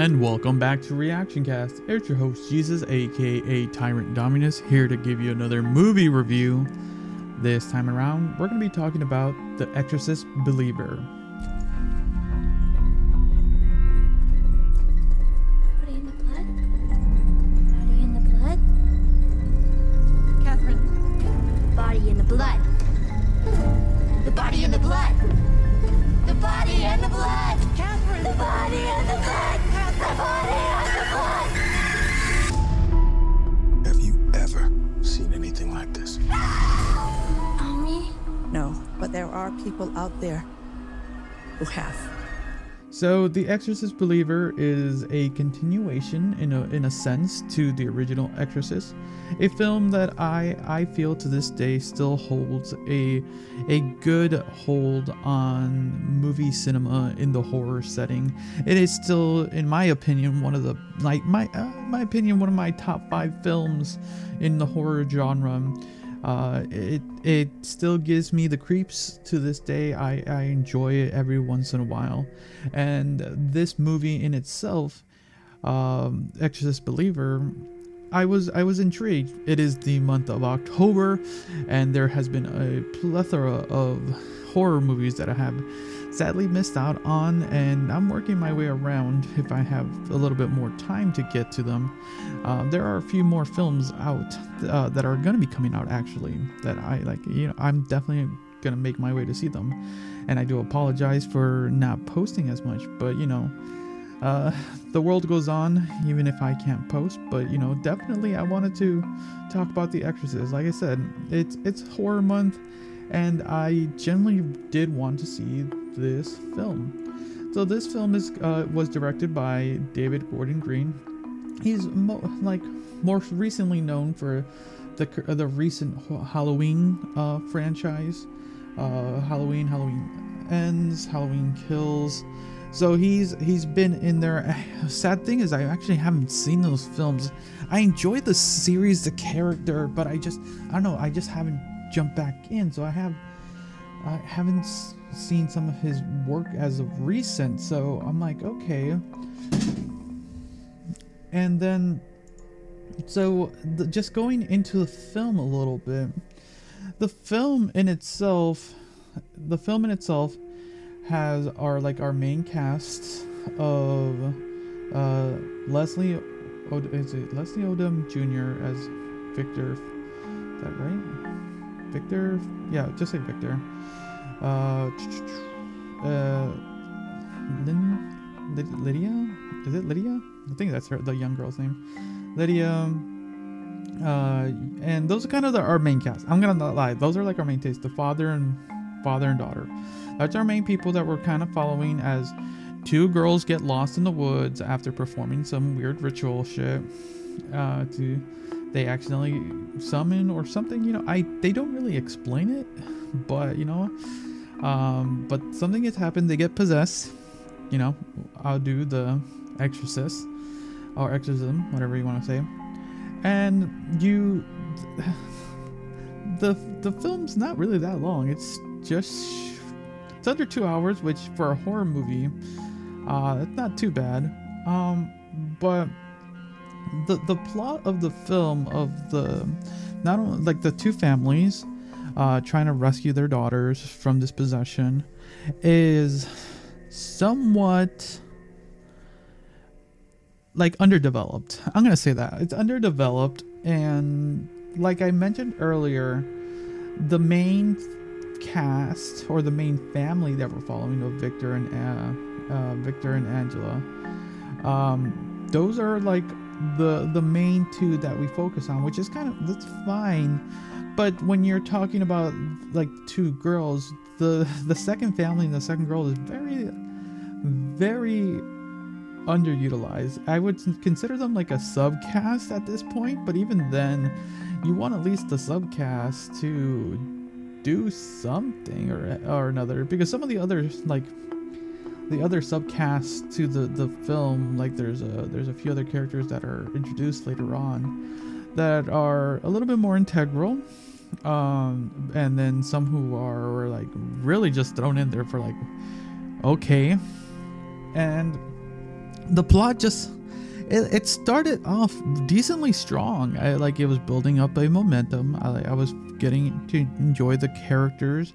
And welcome back to Reaction Cast. It's your host Jesus, aka Tyrant Dominus, here to give you another movie review. This time around, we're going to be talking about The Exorcist Believer. But there are people out there who have. So, The Exorcist Believer is a continuation, in a, in a sense, to the original Exorcist, a film that I I feel to this day still holds a a good hold on movie cinema in the horror setting. It is still, in my opinion, one of the like my uh, my opinion one of my top five films in the horror genre. Uh, it it still gives me the creeps to this day. I, I enjoy it every once in a while, and this movie in itself, um, Exorcist Believer, I was I was intrigued. It is the month of October, and there has been a plethora of horror movies that I have sadly missed out on, and I'm working my way around if I have a little bit more time to get to them. Uh, there are a few more films out uh, that are going to be coming out actually that I like. You know, I'm definitely going to make my way to see them, and I do apologize for not posting as much, but you know. Uh, the world goes on even if I can't post, but you know, definitely I wanted to talk about The Exorcist. Like I said, it's it's horror month, and I generally did want to see this film. So this film is uh, was directed by David Gordon Green. He's mo- like more recently known for the uh, the recent Halloween uh, franchise, uh, Halloween, Halloween ends, Halloween kills. So he's he's been in there. Sad thing is, I actually haven't seen those films. I enjoy the series, the character, but I just I don't know. I just haven't jumped back in. So I have I haven't seen some of his work as of recent. So I'm like, okay. And then, so the, just going into the film a little bit, the film in itself, the film in itself has our like our main cast of uh Leslie Od- is it Leslie Odom Jr. as Victor is that right? Victor yeah just say Victor. Uh uh Lydia? Is it Lydia? I think that's her the young girl's name. Lydia uh and those are kind of the, our main cast. I'm gonna not lie those are like our main taste the father and father and daughter that's our main people that we're kind of following as two girls get lost in the woods after performing some weird ritual shit. Uh, to they accidentally summon or something. You know, I they don't really explain it, but you know, um, but something has happened. They get possessed. You know, I'll do the exorcist or exorcism, whatever you want to say, and you. The the film's not really that long. It's just it's under two hours, which for a horror movie, uh, it's not too bad. Um, but the the plot of the film of the not only like the two families uh, trying to rescue their daughters from this possession is somewhat like underdeveloped. I'm gonna say that it's underdeveloped, and like I mentioned earlier, the main cast or the main family that we're following of Victor and uh, uh, Victor and Angela, um, those are like the the main two that we focus on, which is kind of that's fine. But when you're talking about like two girls, the the second family and the second girl is very very underutilized. I would consider them like a subcast at this point, but even then, you want at least the subcast to do something or or another because some of the other like the other subcasts to the the film like there's a there's a few other characters that are introduced later on that are a little bit more integral um and then some who are like really just thrown in there for like okay. And the plot just it, it started off decently strong. I like it was building up a momentum. I, I was getting to enjoy the characters.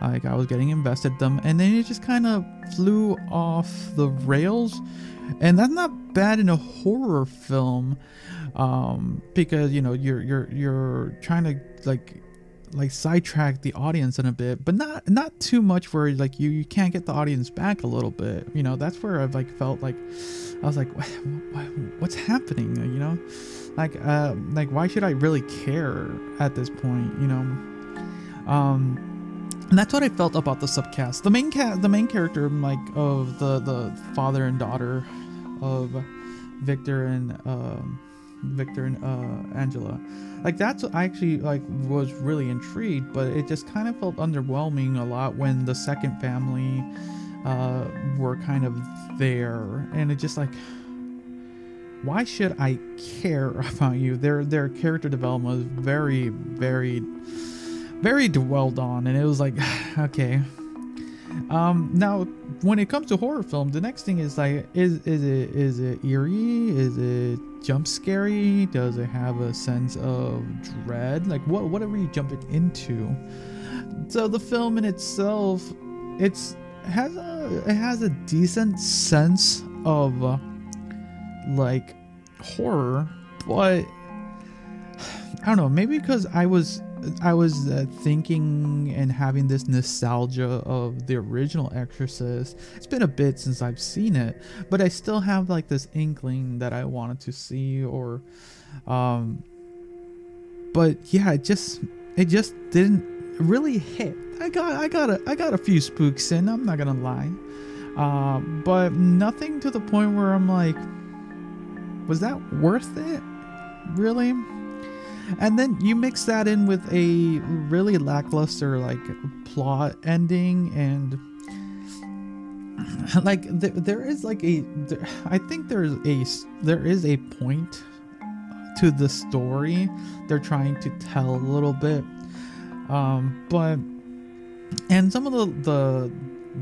Like I was getting invested in them, and then it just kind of flew off the rails. And that's not bad in a horror film, um, because you know you're you're you're trying to like like sidetrack the audience in a bit, but not not too much where like you you can't get the audience back a little bit. You know that's where I've like felt like I was like, what's happening? You know, like uh like why should I really care at this point? You know, um. And that's what I felt about the subcast. The main cat, the main character, like of the the father and daughter of Victor and um, Victor and uh, Angela. Like that's I actually like was really intrigued, but it just kind of felt underwhelming a lot when the second family uh, were kind of there, and it just like, why should I care about you? Their their character development was very very very dwelled on, and it was like, okay. Um, now, when it comes to horror film, the next thing is like, is is it is it eerie? Is it jump scary? Does it have a sense of dread? Like, what what are we jumping into? So the film in itself, it's has a it has a decent sense of uh, like horror, but I don't know. Maybe because I was I was uh, thinking and having this nostalgia of the original Exorcist. It's been a bit since I've seen it, but I still have like this inkling that I wanted to see or um but yeah, it just it just didn't really hit. I got I got a I got a few spooks in, I'm not going to lie. Uh, but nothing to the point where I'm like was that worth it? Really? And then you mix that in with a really lackluster like plot ending and like there, there is like a there, i think there's a there is a point to the story they're trying to tell a little bit. Um but and some of the the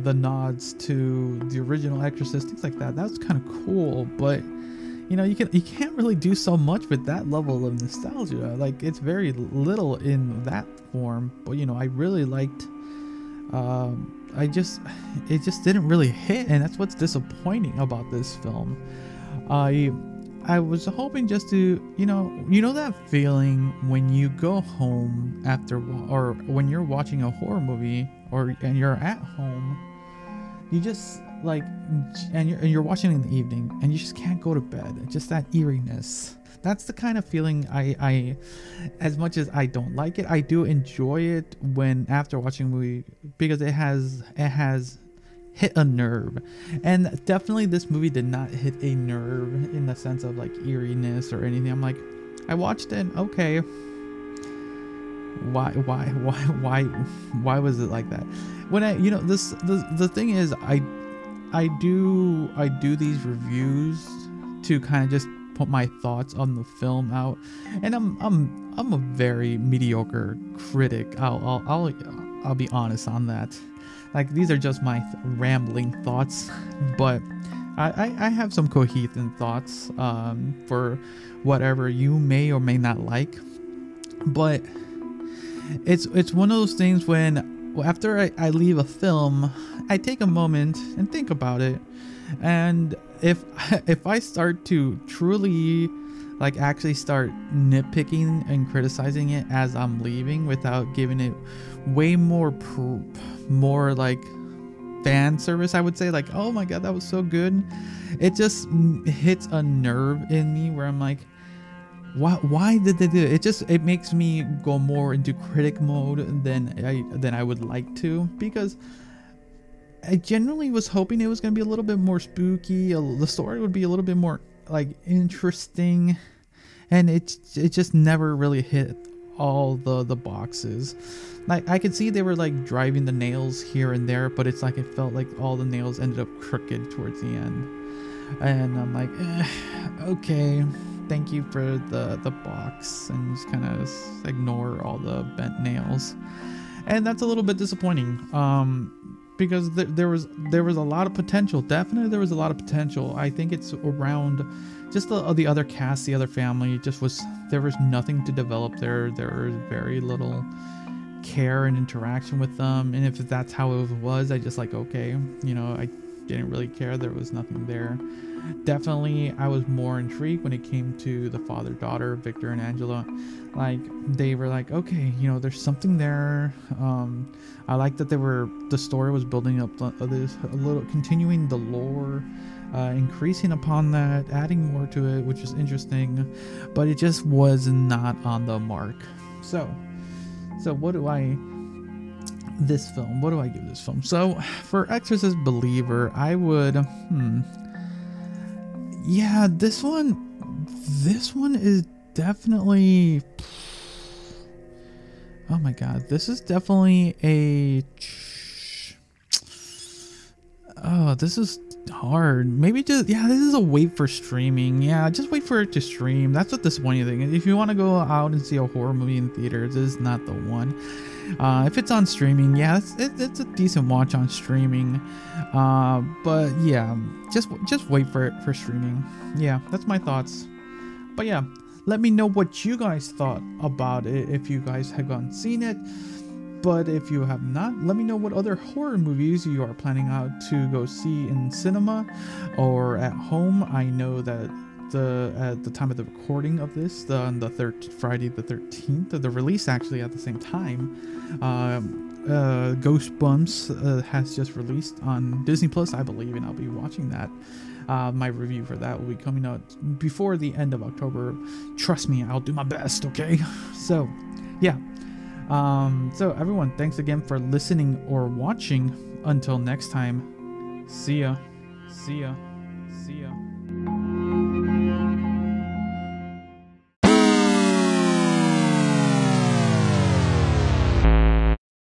the nods to the original exorcist things like that that's kind of cool but you know you can you can't really do so much with that level of nostalgia. Like it's very little in that form but you know i really liked um i just it just didn't really hit and that's what's disappointing about this film. I i was hoping just to you know you know that feeling when you go home after or when you're watching a horror movie or and you're at home you just like and you're, and you're watching in the evening and you just can't go to bed just that eeriness that's the kind of feeling I, I as much as I don't like it, I do enjoy it when after watching a movie because it has it has hit a nerve. And definitely this movie did not hit a nerve in the sense of like eeriness or anything. I'm like, I watched it, okay. Why why why why why was it like that? When I you know this the the thing is I I do I do these reviews to kind of just put my thoughts on the film out, and I'm I'm I'm a very mediocre critic. I'll I'll I'll, I'll be honest on that. Like these are just my th- rambling thoughts, but I, I, have some coherent thoughts um, for whatever you may or may not like. But it's it's one of those things when after I, I leave a film, I take a moment and think about it. And if if I start to truly like actually start nitpicking and criticizing it as I'm leaving without giving it way more pr- more like fan service I would say like oh my god that was so good it just hits a nerve in me where I'm like why why did they do it? It just it makes me go more into critic mode than I than I would like to because I genuinely was hoping it was going to be a little bit more spooky. The story would be a little bit more like interesting, and it it just never really hit all the the boxes. Like I could see they were like driving the nails here and there, but it's like it felt like all the nails ended up crooked towards the end, and I'm like, eh, okay thank you for the the box and just kind of ignore all the bent nails and that's a little bit disappointing um because th- there was there was a lot of potential. Definitely, there was a lot of potential. I think it's around just the the other cast, the other family. Just was there was nothing to develop there. There was very little care and interaction with them. And if that's how it was, I just like okay, you know, I didn't really care. There was nothing there. Definitely, I was more intrigued when it came to the father daughter, Victor and Angela. Like they were like, okay, you know, there's something there. Um, I like that they were the story was building up uh, this a little, continuing the lore. Uh, increasing upon that, adding more to it, which is interesting, but it just was not on the mark. So, so what do I this film? What do I give this film? So for Exorcist Believer, I would hmm. Yeah, this one this one is definitely Oh my god, this is definitely a Oh, this is hard. Maybe just yeah, this is a wait for streaming. Yeah, just wait for it to stream. That's what disappointing thing. If you want to go out and see a horror movie in theaters, this is not the one. Uh, if it's on streaming, yeah, it's, it, it's a decent watch on streaming. Uh, but yeah, just just wait for it for streaming. Yeah, that's my thoughts. But yeah, let me know what you guys thought about it if you guys have gone seen it. But if you have not, let me know what other horror movies you are planning out to go see in cinema or at home. I know that the at the time of the recording of this, the, on the third Friday the 13th, the release actually at the same time, um, uh, Goosebumps uh, has just released on Disney Plus, I believe, and I'll be watching that. Uh, my review for that will be coming out before the end of October. Trust me, I'll do my best. Okay, so yeah, um, so, everyone, thanks again for listening or watching. Until next time. See ya. See ya.